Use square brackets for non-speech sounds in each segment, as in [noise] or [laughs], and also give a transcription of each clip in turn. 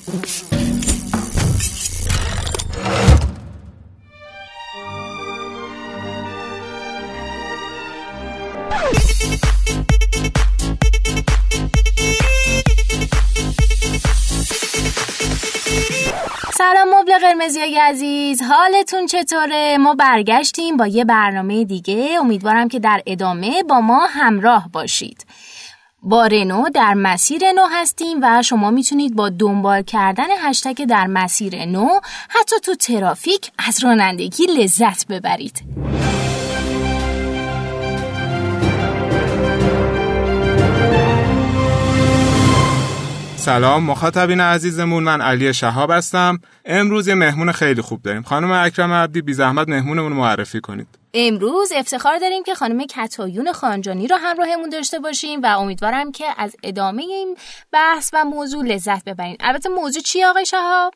سلام مبل قرمزی عزیز. حالتون چطوره؟ ما برگشتیم با یه برنامه دیگه. امیدوارم که در ادامه با ما همراه باشید. با رنو در مسیر نو هستیم و شما می‌تونید با دنبال کردن هشتگ در مسیر نو حتی تو ترافیک از رانندگی لذت ببرید. سلام مخاطبین عزیزمون من علی شهاب هستم. امروز یه مهمون خیلی خوب داریم. خانم اکرم عبدی بی زحمت مهمونمون معرفی کنید. امروز افتخار داریم که خانم کتایون خانجانی رو همراهمون داشته باشیم و امیدوارم که از ادامه این بحث و موضوع لذت ببرین. البته موضوع چی آقای شهاب؟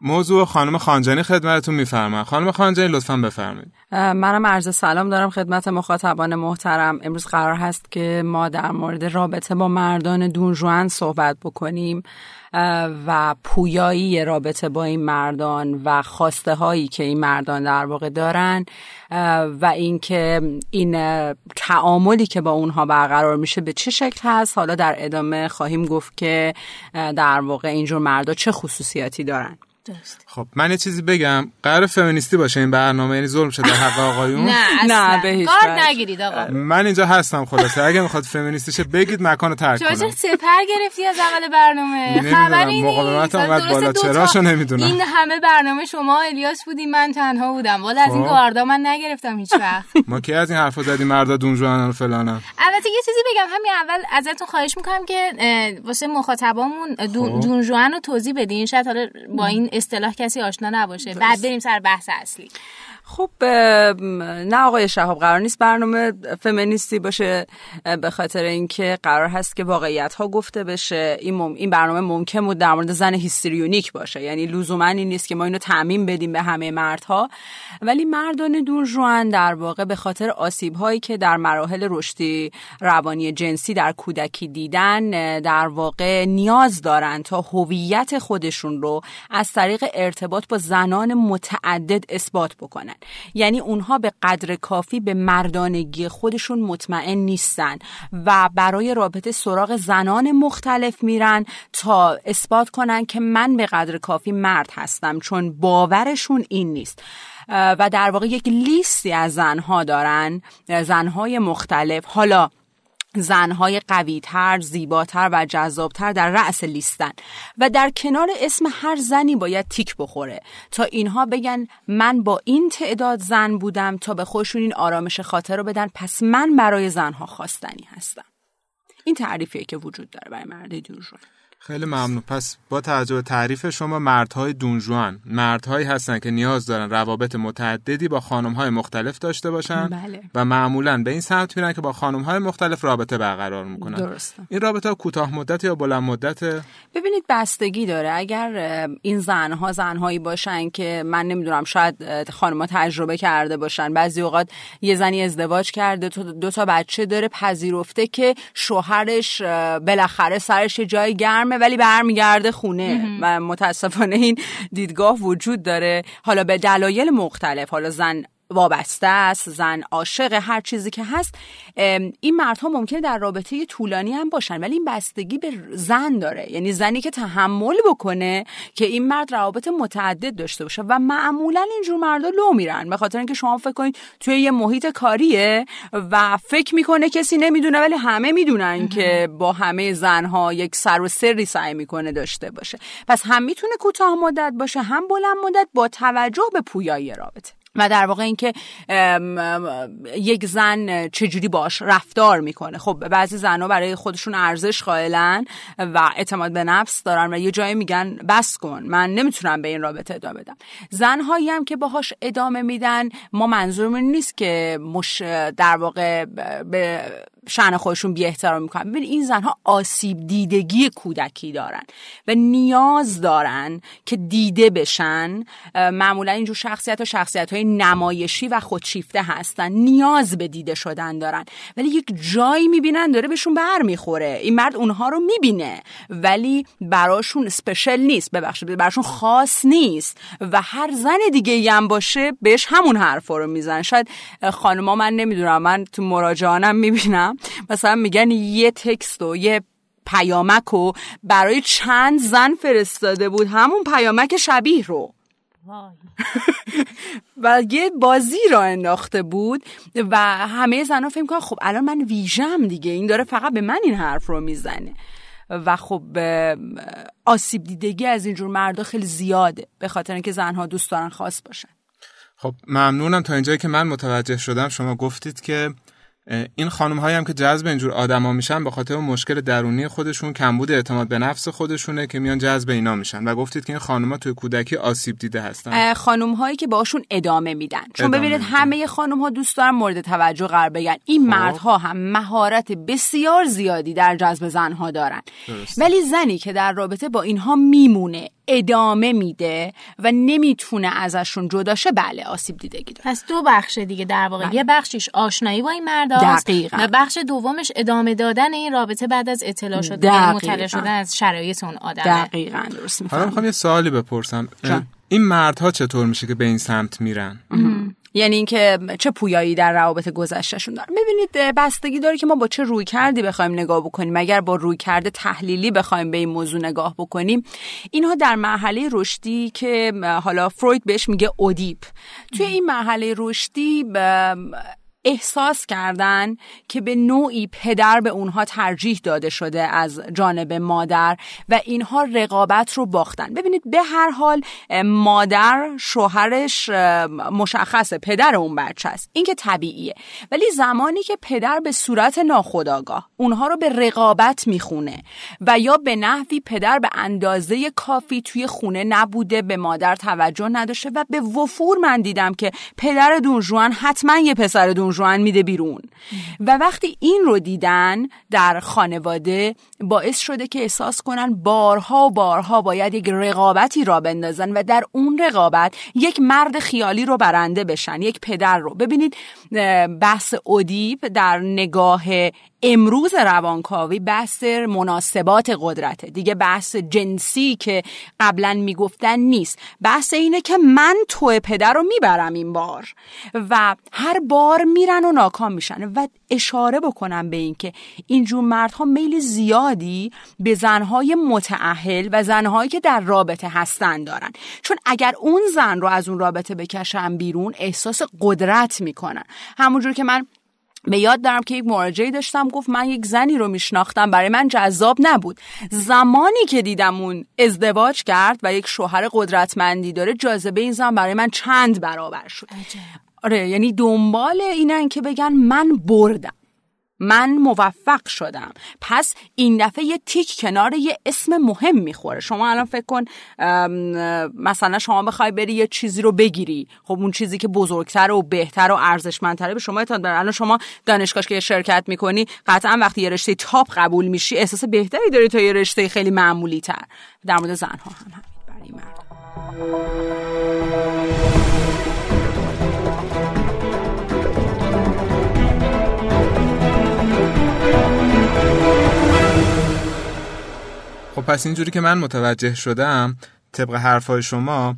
موضوع خانم خانجانی خدمتتون میفرمایید خانم خانجانی لطفا بفرمایید. منم عرض سلام دارم خدمت مخاطبان محترم. امروز قرار هست که ما در مورد رابطه با مردان دونجوان صحبت بکنیم. و پویایی رابطه با این مردان و خواسته هایی که این مردان در واقع دارن و اینکه این تعاملی که با اونها برقرار میشه به چه شکل هست؟ حالا در ادامه خواهیم گفت که در واقع اینجور مردا چه خصوصیاتی دارن؟ خب من یه چیزی بگم. قرار فمینیستی باشه. این برنامه یعنی ظلم شده حق آقایون. نه نه به هیچ نگیرید آقا. من اینجا هستم خلاصه. اگه می‌خواد فمینیستی شه بگید مکانو ترک کنم. سپر گرفتی از اول برنامه؟ خبری نمی‌دونم مقاومت. اومد بالا. چراشو نمی‌دونم. این همه برنامه شما الیاس بودیم من تنها بودم. والا از این خب. کاردا من نگرفتم هیچ وقت. [laughs] ما کی از این حرفا زدیم؟ مردا دونجوانن و فلانن. البته یه چیزی بگم. همین اول ازتون خواهش می‌کنم که واسه مخاطبامون دون خب. رو توضیح بدین. شاید حالا با این اصطلاح کسی آشنا نباشه. بعد بریم سر بحث اصلی. خب نه آقای شهاب قرار نیست برنامه فمینیستی باشه به خاطر اینکه قرار هست که واقعیت ها گفته بشه. این, مم... این برنامه ممکن بود در مورد زن هیستریونیک باشه. یعنی لزوما این نیست که ما اینو تعمین بدیم به همه مردها. ولی مردان دونجوان در واقع به خاطر آسیب هایی که در مراحل رشدی روانی جنسی در کودکی دیدن در واقع نیاز دارن تا هویت خودشون رو از طریق ارتباط با زنان متعدد اثبات بکنن. یعنی اونها به قدر کافی به مردانگی خودشون مطمئن نیستن و برای رابطه سراغ زنان مختلف میرن تا اثبات کنن که من به قدر کافی مرد هستم چون باورشون این نیست. و در واقع یک لیستی از زنها دارن زنهای مختلف. حالا زنهای قویتر، زیباتر و جذابتر در رأس لیستن و در کنار اسم هر زنی باید تیک بخوره تا اینها بگن من با این تعداد زن بودم تا به خودشون این آرامش خاطر رو بدن پس من برای زنها خواستنی هستم. این تعریفیه که وجود داره برای مرد دورجوان خیلی ممنون پس با توجه به تعریف شما مردهای دونجوان مردهایی هستن که نیاز دارن روابط متعددی با خانمهای مختلف داشته باشن بله. و معمولا به این سمت میرن که با خانمهای مختلف رابطه برقرار می‌کنن درسته. این رابطه کوتاه مدت یا بلند مدت ببینید بستگی داره اگر این زنها زنهایی باشن که من نمی‌دونم شاید خانمها تجربه کرده باشن بعضی اوقات یه زنی ازدواج کرده تو دو تا بچه داره پذیرفته که شوهرش بالاخره سرش جای گرمه ولی برمیگرده خونه و متاسفانه این دیدگاه وجود داره. حالا به دلایل مختلف حالا زن وابسته است زن عاشق هر چیزی که هست. این مردها ممکنه در رابطه طولانی هم باشن ولی این بستگی به زن داره. یعنی زنی که تحمل بکنه که این مرد روابط متعدد داشته باشه و معمولا اینجور مردا لو میرن. به خاطر اینکه شما فکر کنید توی یه محیط کاریه و فکر می‌کنه کسی نمی‌دونه ولی همه می‌دونن که با همه زنها یک سر و سری سعی می‌کنه داشته باشه. پس هم می‌تونه کوتاه مدت باشه هم بلند مدت با توجه به پویایی رابطه. و در واقع اینکه یک زن چجوری باش رفتار می‌کنه. خب بعضی زنها برای خودشون ارزش قائلن و اعتماد به نفس دارن و یه جایی میگن بس کن من نمی‌تونم به این رابطه ادامه بدم. زنهایی هم که باهاش ادامه میدن ما منظورمون نیست که مش در واقع به شن خودشون بی احترام می‌کنن. ببین این زنها آسیب دیدگی کودکی دارن و نیاز دارن که دیده بشن. معمولا اینجور شخصیت و شخصیت های نمایشی و خودشیفته هستن. نیاز به دیده شدن دارن. ولی یک جایی می‌بینن داره بهشون بر می‌خوره. این مرد اونها رو می‌بینه. ولی براشون سپشل نیست. ببخشید براشون خاص نیست. و هر زن دیگه هم باشه بهش همون حرف رو میزن شاید خانما من نمی‌دونم من تو مراجعانم می‌بینم. مثلا میگن یه تکست و یه پیامک و برای چند زن فرستاده بود. همون پیامک شبیه رو. [laughs] و یه بازی را انداخته بود و همه زنها فکر کنن خب الان من ویژم دیگه. این داره فقط به من این حرف رو می‌زنه. و خب آسیب دیدگی از اینجور مردا خیلی زیاده به خاطر اینکه زنها دوست دارن خاص باشن. خب ممنونم. تا اینجایی که من متوجه شدم شما گفتید که این خانم هایی هم که جذب اینجور آدما میشن به خاطر مشکل درونی خودشون کمبود اعتماد به نفس خودشونه که میان جذب اینا میشن. و گفتید که این خانم توی کودکی آسیب دیده هستن. خانم هایی که باشون ادامه میدن. چون ببینید همه خانم ها دوست دارن مورد توجه قرار بگن این خب. مردها هم مهارت بسیار زیادی در جذب زنها دارن. ولی زنی که در رابطه با اینها میمونه ادامه میده و نمی‌تونه ازشون جداشه بله آسیب دیدگی داره. پس دو بخش دیگه در واقع. بله. یه بخشش آشنایی با این مرد دقیقا. و بخش دومش ادامه دادن این رابطه بعد از اطلاع شده یعنی مطلع شده از شرایط اون آدم دقیقا درست حالا می‌خوام یه سوالی بپرسم. این مردها چطور میشه که به این سمت میرن؟ یعنی اینکه چه پویایی در روابط گذشتهشون دارن ببینید بستگی داره که ما با چه روی کردی بخوایم نگاه بکنیم. اگر با روی کرده تحلیلی بخوایم به این موضوع نگاه بکنیم اینها در مرحله رشدی که حالا فروید بهش میگه اودیپ. توی این مرحله رشدی احساس کردن که به نوعی پدر به اونها ترجیح داده شده از جانب مادر و اینها رقابت رو باختن. ببینید به هر حال مادر شوهرش مشخصه پدر اون بچه است. این که طبیعیه. ولی زمانی که پدر به صورت ناخودآگاه اونها رو به رقابت می‌خونه و یا به نحوی پدر به اندازه کافی توی خونه نبوده به مادر توجه نداشته و به وفور من دیدم که پدر دونجوان حتما یه پسر دون جوان میده بیرون. و وقتی این رو دیدن در خانواده باعث شده که احساس کنن بارها و بارها باید یک رقابتی را بندازن و در اون رقابت یک مرد خیالی رو برنده بشن یک پدر رو. ببینید بحث ادیب در نگاه امروز روانکاوی بحث مناسبات قدرته دیگه بحث جنسی که قبلا می‌گفتن نیست. بحث اینه که من تو پدر رو می‌برم این بار و هر بار میرن و ناکام میشن. و اشاره بکنم به اینکه اینجور مردها میل زیادی به زنهای متعهل و زنهایی که در رابطه هستن دارن. چون اگر اون زن رو از اون رابطه بکشن بیرون احساس قدرت می‌کنن. همونجور که من به یاد دارم که یک مراجعی داشتم گفت من یک زنی رو میشناختم برای من جذاب نبود. زمانی که دیدم اون ازدواج کرد و یک شوهر قدرتمندی داره جاذبه این زن برای من چند برابر شد. آره یعنی دنبال اینن که بگن من بردم. من موفق شدم. پس این دفعه یه تیک کنار یه اسم مهم می‌خوره. شما الان فکر کن مثلا شما بخوای بری یه چیزی رو بگیری. خب اون چیزی که بزرگتر و بهتر و ارزشمندتره به شما اعتماد الان شما دانشگاه که شرکت می‌کنی قطعا وقتی یه رشته تاپ قبول میشی احساس بهتری داری تا یه رشته خیلی معمولی تر در مورد زنها هم همین. برای مرد خب پس اینجوری که من متوجه شدم طبق حرفای شما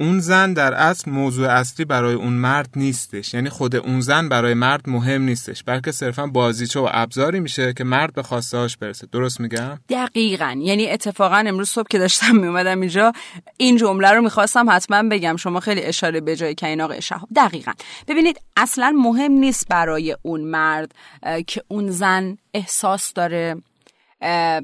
اون زن در اصل موضوع اصلی برای اون مرد نیستش. یعنی خود اون زن برای مرد مهم نیستش. بلکه صرفا بازیچه و ابزاری میشه که مرد به خواسته هاش برسه. درست میگم؟ دقیقا. یعنی اتفاقا امروز صبح که داشتم میومدم اینجا این جمله رو می‌خواستم حتما بگم. شما خیلی اشاره به جای که این آقای شهاب. دقیقا. ببینید اصلا مهم نیست برای اون مرد که اون زن احساس داره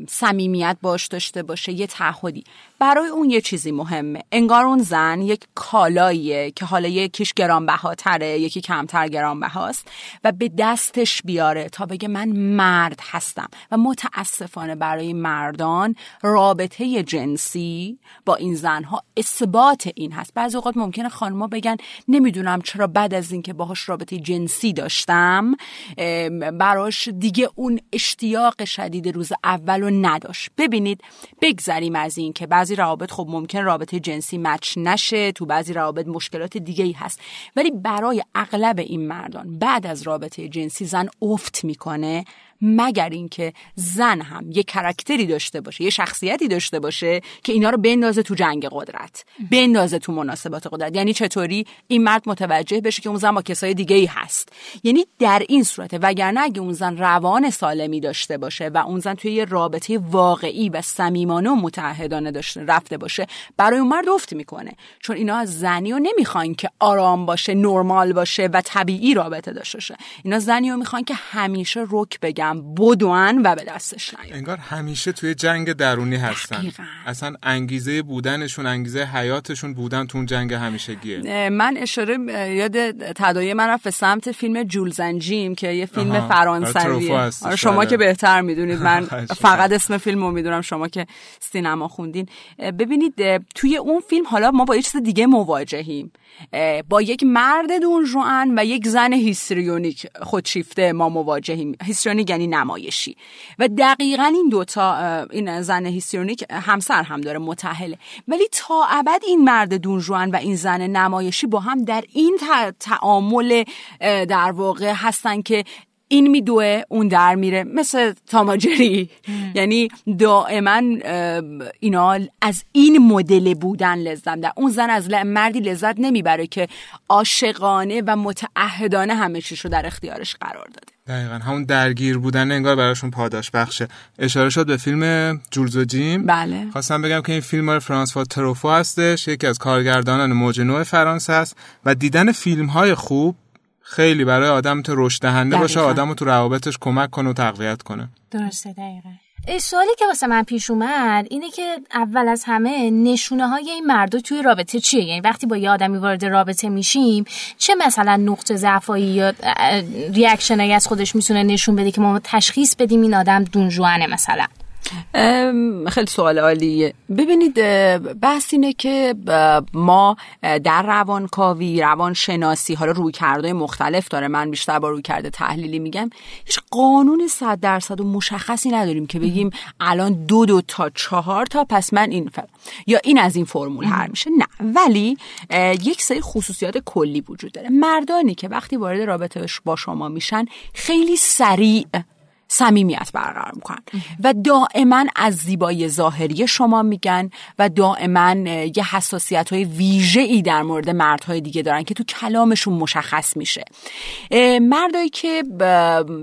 صمیمیت باش داشته باشه یه تعهدی. برای اون یه چیزی مهمه. انگار اون زن یک کالاییه که حالا یکیش گرانبهاتره یکی کمتر گرانبهاست و به دستش بیاره تا بگه من مرد هستم و متاسفانه برای مردان رابطه جنسی با این زنها اثبات این هست. بعضی اوقات ممکنه خانما بگن نمی‌دونم چرا بعد از اینکه باهاش رابطه جنسی داشتم براش دیگه اون اشتیاق شدید روز اول رو نداشت. ببینید بگذریم از این که بعضی روابط خب ممکن رابطه جنسی مچ نشه تو بعضی روابط مشکلات دیگه ای هست. ولی برای اغلب این مردان بعد از رابطه جنسی زن افت می‌کنه. مگر اینکه زن هم یه کرکتری داشته باشه یه شخصیتی داشته باشه که اینا رو بندازه تو جنگ قدرت بندازه تو مناسبات قدرت. یعنی چطوری این مرد متوجه بشه که اون زن با کسای دیگه ای هست. یعنی در این صورت وگرنه اگه اون زن روان سالمی داشته باشه و اون زن توی یه رابطه واقعی و صمیمانه و متعهدانه داشته رفته باشه برای اون مرد افت می‌کنه. چون اینا از زنی رو نمی‌خوان که آرام باشه نرمال باشه و طبیعی رابطه داشته باشه. اینا زنی رو می‌خوان که همیشه رک بگن بدون و به دستش نیاد انگار همیشه توی جنگ درونی هستن. اصلا انگیزه بودنشون انگیزه حیاتشون بودن تو اون جنگ همیشگیه. من اشاره یاد تدایی من رفت به سمت فیلم جولزنجیم که یه فیلم فرانسویه. آره، شما بله. که بهتر می‌دونید. من [laughs] فقط اسم فیلم رو می‌دونم شما که سینما خوندین. ببینید توی اون فیلم حالا ما با یه چیز دیگه مواجهیم. با یک مرد دونجوان و یک زن histrionic خودشیفته ما مواجهیم. histrionic یعنی نمایشی. و دقیقا این دوتا این زن histrionic همسر هم داره متاهله ولی تا ابد این مرد دونجوان و این زن نمایشی با هم در این تعامل در واقع هستن که این میدوه اون در میره. مثل تام و جری یعنی دائما اینا از این مدل بودن لذت در اون زن از مردی لذت نمی‌بره که عاشقانه و متعهدانه همه چیش رو در اختیارش قرار داده. دقیقا. همون درگیر بودن انگار براشون پاداش بخشه. اشاره شد به فیلم جولز و جیم. بله. خواستم بگم که این فیلم مال فرانسوا تروفو هستش. یکی از کارگردانان موج نو فرانسه است و دیدن فیلم های خوب خیلی برای آدم تو رشد دهنده باشه آدم تو روابطش کمک کنه و تقویت کنه. درسته دقیقا. سوالی که واسه من پیش اومد اینه که اول از همه نشونه های این مردا توی رابطه چیه؟ یعنی وقتی با یه آدمی وارد رابطه میشیم چه مثلا نقطه ضعفایی یا ریاکشنایی از خودش می‌تونه نشون بده که ما تشخیص بدیم این آدم دونجوانه مثلا؟ خیلی سوال عالیه. ببینید بحث اینه که ما در روانکاوی روان شناسی حالا روی کرده مختلف داره. من بیشتر با روی کرده تحلیلی میگم. هیچ قانون صد درصد و مشخصی نداریم که بگیم الان دو دو تا چهار تا پس من این فر... یا این از این فرمول هر میشه. نه. ولی یک سری خصوصیات کلی وجود داره. مردانی که وقتی وارد رابطه با شما میشن خیلی سریع صمیمیت برقرار می‌کنن. و دائما از زیبایی ظاهری شما میگن و دائما یه حساسیت های ویژه ای در مورد مردهای دیگه دارن که تو کلامشون مشخص میشه. مردایی که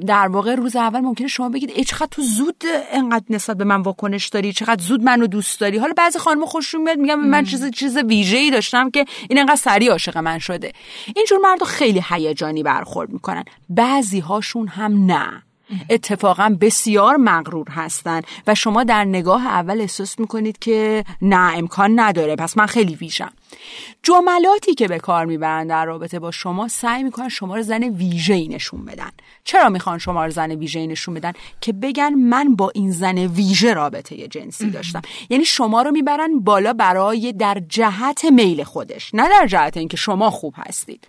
در واقع روز اول ممکنه شما بگید ای چقدر تو زود انقدر نسبت به من واکنش داری چقدر زود منو دوست داری. حالا بعضی خانم خوششون میاد میگم من چیز چیز ویژه ای داشتم که این انقدر سریع عاشق من شده. اینجور مردا خیلی هیجانی برخورد می‌کنن. بعضی هاشون هم نه. اتفاقا بسیار مغرور هستن و شما در نگاه اول احساس می‌کنید که نه امکان نداره. پس من خیلی ویژم. جملاتی که به کار می‌برن در رابطه با شما سعی می‌کنن شما رو زن ویژه نشون بدن. چرا می‌خوان شما رو زن ویژه نشون بدن؟ که بگن من با این زن ویژه رابطه جنسی داشتم. یعنی شما رو می‌برن بالا برای در جهت میل خودش نه در جهت اینکه شما خوب هستید.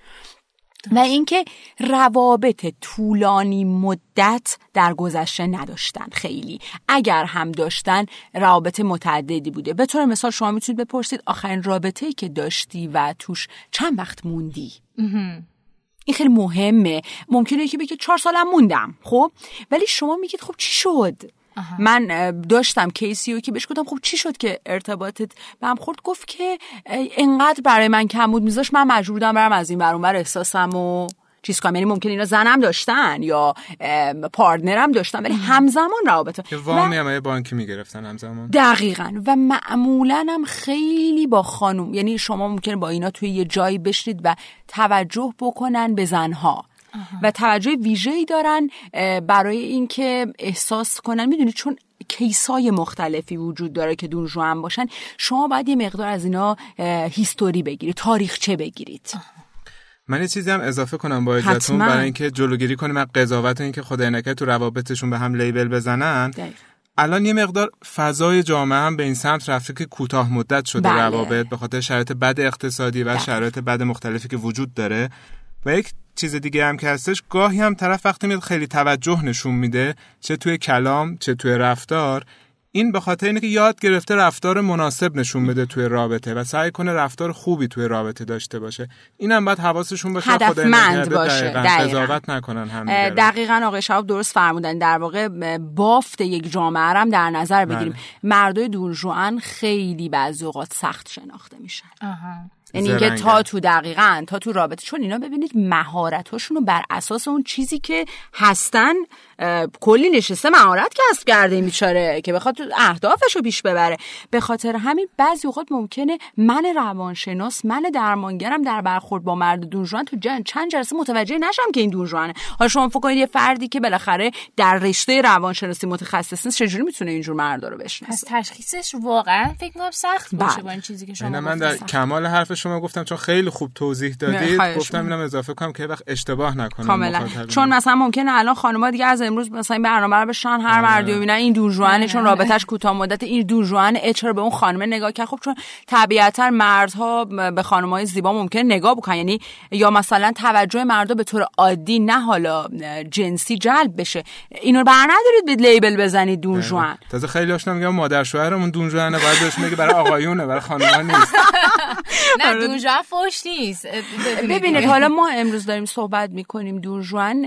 و اینکه روابط طولانی مدت در گذشته نداشتن خیلی. اگر هم داشتن روابط متعددی بوده. به طور مثال شما می‌تونید بپرسید آخرین رابطه که داشتی و توش چند وقت موندی؟ این خیلی مهمه. ممکنه که بگید چهار سالم موندم خب؟ ولی شما میگید خب چی شد؟ من داشتم کیسی که بهش گفتم خب چی شد که ارتباطت؟ به هم خورد گفت که انقدر برای من کم بود میذاش من مجبور بودم برم از این برون احساسم و چیز کنم. یعنی ممکن اینا زنم داشتن یا پارتنرم داشتن ولی همزمان روابط که وامی هم بانکی می‌گرفتن همزمان. دقیقا. و معمولا هم خیلی با خانوم. یعنی شما ممکنه با اینا توی یه جایی بشید و توجه بکنن به زنها. و توجه ویژه‌ای دارن برای اینکه احساس کنن می‌دونی چون کیسای مختلفی وجود داره که دونجوان باشن شما باید یه مقدار از اینا هیستوری بگیرید تاریخچه بگیرید. من یه چیزی هم اضافه کنم با اجازهتون برای اینکه جلوگیری کنیم از قضاوت اینکه خدای نکرد تو روابطشون به هم لیبل بزنن. الان یه مقدار فضای جامعه هم به این سمت رفته که کوتاه مدت شده بله. روابط به خاطر شرایط بد اقتصادی و شرایط بد مختلفی که وجود داره. و یک چیز دیگه هم که هستش گاهی هم طرف وقتی میاد خیلی توجه نشون میده چه توی کلام چه توی رفتار این به خاطر اینه که یاد گرفته رفتار مناسب نشون بده توی رابطه و سعی کنه رفتار خوبی توی رابطه داشته باشه. اینم باید حواسشون باشه هدفمند باشه. قضاوت نکنن هم دقیقا آقای شهاب درست فرمودن. در واقع بافت یک جامعه هم در نظر بگیریم. بله. مردای دورجوان خیلی بعضی اوقات سخت شناخته میشن. یعنی اینکه تا تو دقیقا تا تو رابطه چون اینا ببینید مهارتاشون رو بر اساس اون چیزی که هستن کلی نشسته مهارت کسب کرده میچاره که بخواد اهدافش رو پیش ببره. به خاطر همین بعضی اوقات ممکنه من روانشناس من درمانگرم در برخورد با مرد دونجوان تو جن چند جلسه متوجه نشم که این دونجوانه حالا شما فکر کنید یه فردی که بالاخره در رشته روانشناسی متخصص نیست چجوری می‌تونه اینجور مردا رو بشناسه؟ پس تشخیصش واقعا فکر کنم سخت باشه بله. با این چیزی که شما من در کمال حرف شما گفتم چون خیلی خوب توضیح دادید گفتم اینم اضافه کنم که وقت اشتباه نکنم کاملا. چون مثلا ممکنه الان خانم‌ها دیگه از امروز مثلا این برنامه رو بشن هر آره. مردی ببینن این دورجوانه چون رابطش کوتاه مدت این دورجوان چرا به اون خانم نگاه کرد؟ خب چون طبیعتا مردها به خانم‌های زیبا ممکن نگاه بکنن. یعنی یا مثلا توجه مردا به طور عادی نه حالا جنسی جلب بشه. اینو بر ندارید به لیبل بزنید دونجوان تازه خیلی هاشون میگم مادر شوهرمون دونجوانه باید بهش میگه برای آقایونه برای خانم‌ها نیست. [laughs] [laughs] نه آره. دونجوان فوش نیست. ببینید. [laughs] حالا ما امروز داریم صحبت می‌کنیم دونجوان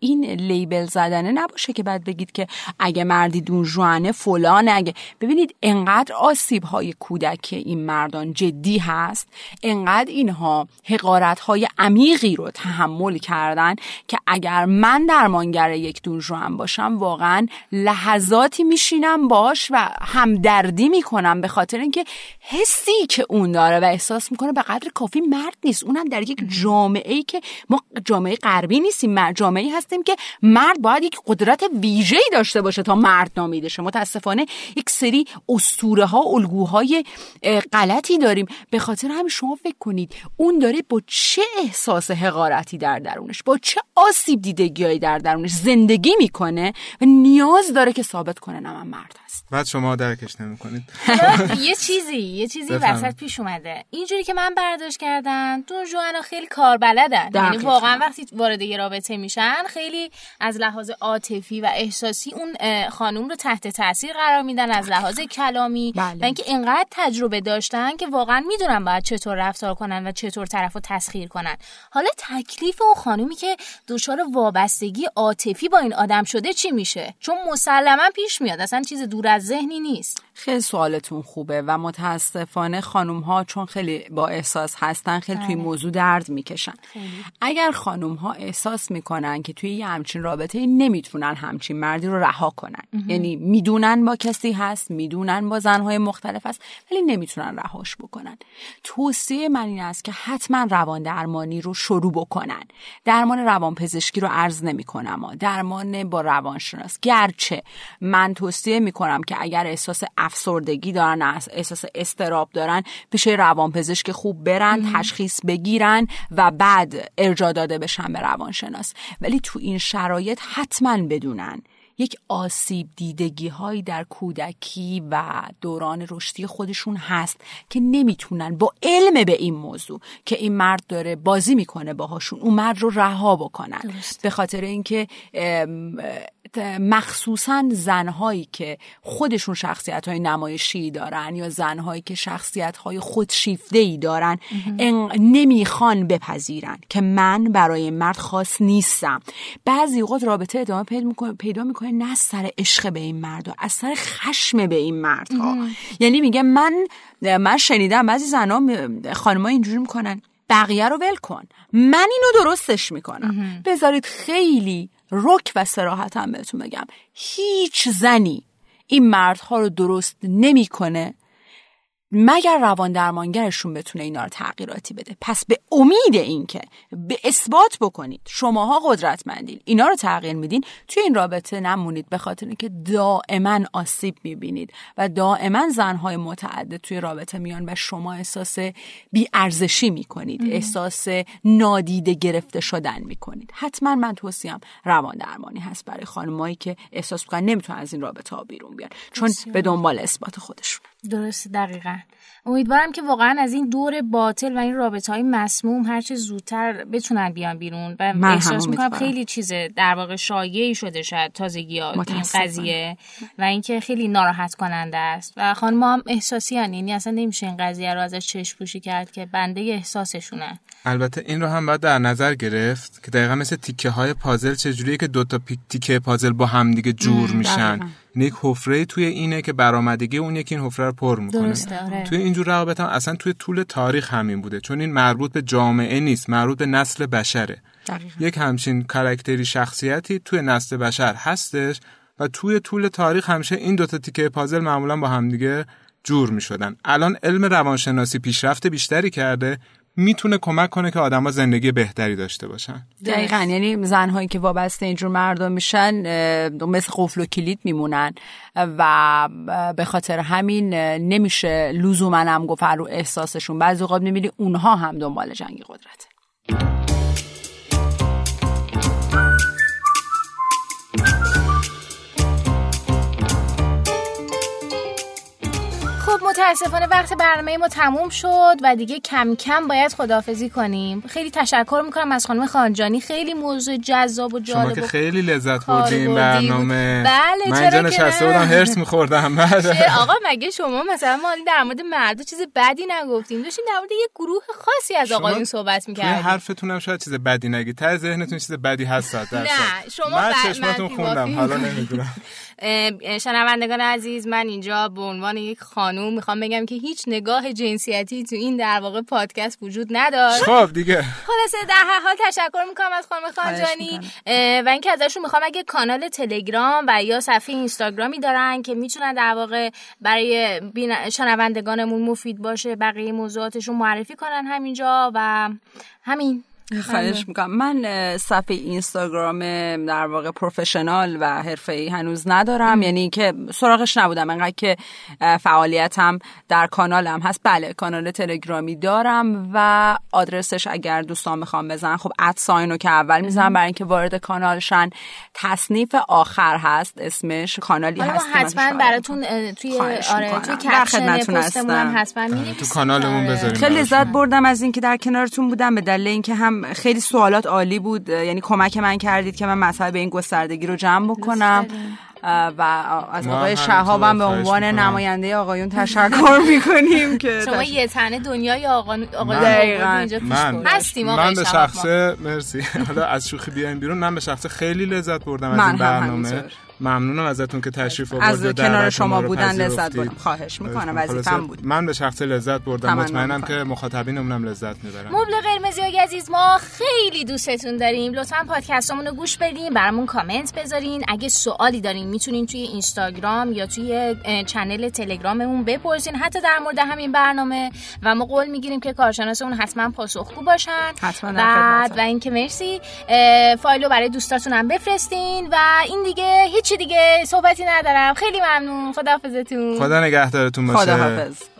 این لیبل زدنه نباشه که بعد بگید که اگه مردی دونجوانه فلان اگه. ببینید انقدر آسیب های کودک این مردان جدی هست. انقدر اینها حقارت های عمیقی رو تحمل کردن که اگر من درمانگر یک دونجوان باشم واقعا لحظاتی میشینم باش و همدردی می‌کنم به خاطر اینکه حسی که اون داره و احساس می‌کنه به قدر کافی مرد نیست. اونم در یک جامعه ای که ما جامعه غربی نیستیم جامعه ای هستیم که مرد باید یک قدرت ویژه‌ای داشته باشه تا مرد نامیده شه. متاسفانه یک سری اسطوره ها الگوهای غلطی داریم. به خاطر همین شما فکر کنید اون داره با چه احساس حقارتی در درونش با چه آسیب دیدگیایی در درونش زندگی می‌کنه و نیاز داره که ثابت کنه نه من مرد هست. بعد شما درکش نمی‌کنید. [laughs] یه چیزی یه چیزی وسط پیش اومده. که من برداشت کردم دون جوانا خیلی کاربلدن. یعنی واقعا وقتی وارد یه رابطه میشن خیلی از لحاظ عاطفی و احساسی اون خانوم رو تحت تاثیر قرار میدن از لحاظ کلامی بله. و اینکه اینقدر تجربه داشتن که واقعا می‌دونن باید چطور رفتار کنن و چطور طرف رو تسخیر کنن. حالا تکلیف اون خانومی که دچار وابستگی عاطفی با این آدم شده چی میشه؟ چون مسلما پیش میاد. اصلا چیز دور از ذهنی نیست. خیلی سوالتون خوبه و متاسفانه خانم ها چون خیلی با احساس هستن خیلی توی بله. موضوع درد می‌کشن. اگر خانم ها احساس می‌کنن که توی یه همچین رابطه نمی‌تونن همچین مردی رو رها کنن. یعنی می‌دونن با کسی هست می‌دونن با زنهای مختلف هست ولی نمی‌تونن رهاش بکنن. توصیه من این است که حتما روان درمانی رو شروع بکنن. درمان روان پزشکی رو عرض نمی‌کنم درمان با روانشناس. گرچه من توصیه می‌کنم که اگر احساس افسردگی دارن احساس استراب دارن پیش روانپزشک خوب برن تشخیص بگیرن و بعد ارجا داده بشن به روانشناس. ولی تو این شرایط حتما بدونن. یک آسیب دیدگی هایی در کودکی و دوران رشدی خودشون هست که نمی‌تونن با علم به این موضوع که این مرد داره بازی می‌کنه باهاشون اون مرد رو رها بکنن. به خاطر اینکه مخصوصا زنهایی که خودشون شخصیت های نمایشی دارن یا زنهایی که شخصیت های خودشیفته ای دارن نمی‌خوان بپذیرن که من برای مرد خاص نیستم. بعضی اوقات رابطه ادامه پیدا می‌کنه نه سر عشق به این مرد از سر خشم به این مردها. یعنی میگه من من شنیدم بعضی زنها خانمها اینجوری می‌کنن بقیه رو ول کن. من اینو درستش می‌کنم. بذارید خیلی رک و سراحتم بهتون بگم. هیچ زنی این مردها رو درست نمی‌کنه مگر روان درمانگرشون بتونه اینا رو تغییراتی بده؟ پس به امید اینکه به اثبات بکنید شماها قدرتمندین اینا رو تغییر میدین توی این رابطه نمونید به خاطر اینکه دائما آسیب می‌بینید و دائما زنهای متعدد توی رابطه میان و شما احساس بیارزشی می‌کنید احساس نادیده گرفته شدن می‌کنید. حتما من توصیم روان درمانی هست برای خانمایی که احساس می‌کنن نمی‌تونن از این رابطه ها بیرون بیان چون به دنبال اثبات خودشون. درست دقیقا. امیدوارم که واقعا از این دور باطل و این رابطه های مسموم هرچه زودتر بتونن بیان بیرون و احساس می‌کنم خیلی چیز در واقع شایعی شده شاید تازگی ها این قضیه و اینکه خیلی ناراحت کننده است. و خانم هم احساسی هن. یعنی اصلا نمیشه این قضیه رو ازش چشم پوشی کرد که بنده احساسشونه. البته این رو هم باید در نظر گرفت که دقیقا مثل تیکه های پازل چجوریه که دوتا تیکه پازل با هم دیگه جور میشن. یک حفره توی اینه که برآمدگی اون یکی این حفره رو پر می‌کنه. آره. توی اینجور روابط هم اصلا توی طول تاریخ همین بوده. چون این مربوط به جامعه نیست مربوط به نسل بشره. یک همچین کاراکتری شخصیتی توی نسل بشر هستش و توی طول تاریخ همیشه این دوتا تیکه پازل معمولا با همدیگه جور می شدن الان علم روانشناسی پیشرفت بیشتری کرده می‌تونه کمک کنه که آدما زندگی بهتری داشته باشن. دقیقا. یعنی زنهایی که وابسته اینجور مردم میشن مثل قفل و کلید میمونن. و به خاطر همین نمیشه لزوما گفت رو احساسشون. بعضی اوقات می‌بینی اونها هم دنبال جنگ قدرته متاسفانه وقت برنامه ما تموم شد و دیگه کم کم باید خدافزی کنیم. خیلی تشکر می‌کنم از خانم خانجانی. خیلی موضوع جذاب و جالب شما که خیلی لذت بردیم برنامه. بله من اینجا نشسته بودم هرس میخوردم. [laughs] آقا مگه شما مثلا ما در مورد مرد چیز بدی نگفتیم داشتیم در مورد یه گروه خاصی از آقایون صحبت می‌کردیم حرفتون هم شاید چیز بدی نگی. تا ذهنتون چیز بدی هست نه شما من چشماتون خوندم حالا نمی‌دونم. [laughs] شنوندگان عزیز من اینجا به عنوان یک خانوم می‌خوام بگم که هیچ نگاه جنسیتی تو این در واقع پادکست وجود نداشت. خب دیگه. خلاصه در هر حال تشکر می‌کنم از خانم خانجانی. و اینکه ازشون می‌خوام اگه کانال تلگرام و یا صفحه اینستاگرامی دارن که می‌تونن در واقع برای شنوندگانمون مفید باشه بقیه موضوعاتشون معرفی کنن همینجا و همین. خواهش می‌کنم. من صفحه اینستاگرام در واقع پروفشنال و ای هنوز ندارم. یعنی که سراغش نبودم. انقدر که فعالیتم در کانالم هست. بله کانال تلگرامی دارم و آدرسش اگر دوستان می‌خوام بزن خب اد ساینو که اول می‌زنم برای اینکه وارد کانال شن تصنیف آخر هست اسمش کانالی هست حتما براتون توی آره توی کپشن پستمون حتما تو کانالمون. بذاریم خیلی لذت بردم از اینکه در کنارتون بودم. به دلیل اینکه هم خیلی سوالات عالی بود. یعنی کمک من کردید که من مسئله به این گستردگی رو جمع بکنم. و از آقای شهابم به عنوان نماینده آقایون تشکر [laughs] می‌کنیم که شما یه تنه دنیای آقایون اینجا من هستیم من به شخصه مرسی. [laughs] حالا از شوخی بیایم بیرون. من به شخصه خیلی لذت بردم از این برنامه. ممنونم ازتون که تشریف آوردید از کنار شما بودن لذت بردم خواهش می‌کنم وظیفه‌ام بود. من به شخص لذت بردم مطمئنم که مخاطبینمون لذت می‌برن. مبل قرمزی و عزیز ما خیلی دوستتون داریم. لطفا پادکستمون رو گوش بدین برامون کامنت بذارین. اگه سوالی دارین می‌تونین توی اینستاگرام یا توی چنل تلگراممون بپرسین. حتی در مورد همین برنامه. و ما قول می‌گیریم که کارشناسمون حتما پاسخگو باشن. حتما بعد و اینکه مرسی فایلو برای دوستاتون هم بفرستین. و این دیگه هیچی دیگه؟ صحبتی ندارم. خیلی ممنون. خداحافظتون. خدا نگهدارتون باشه. خداحافظ.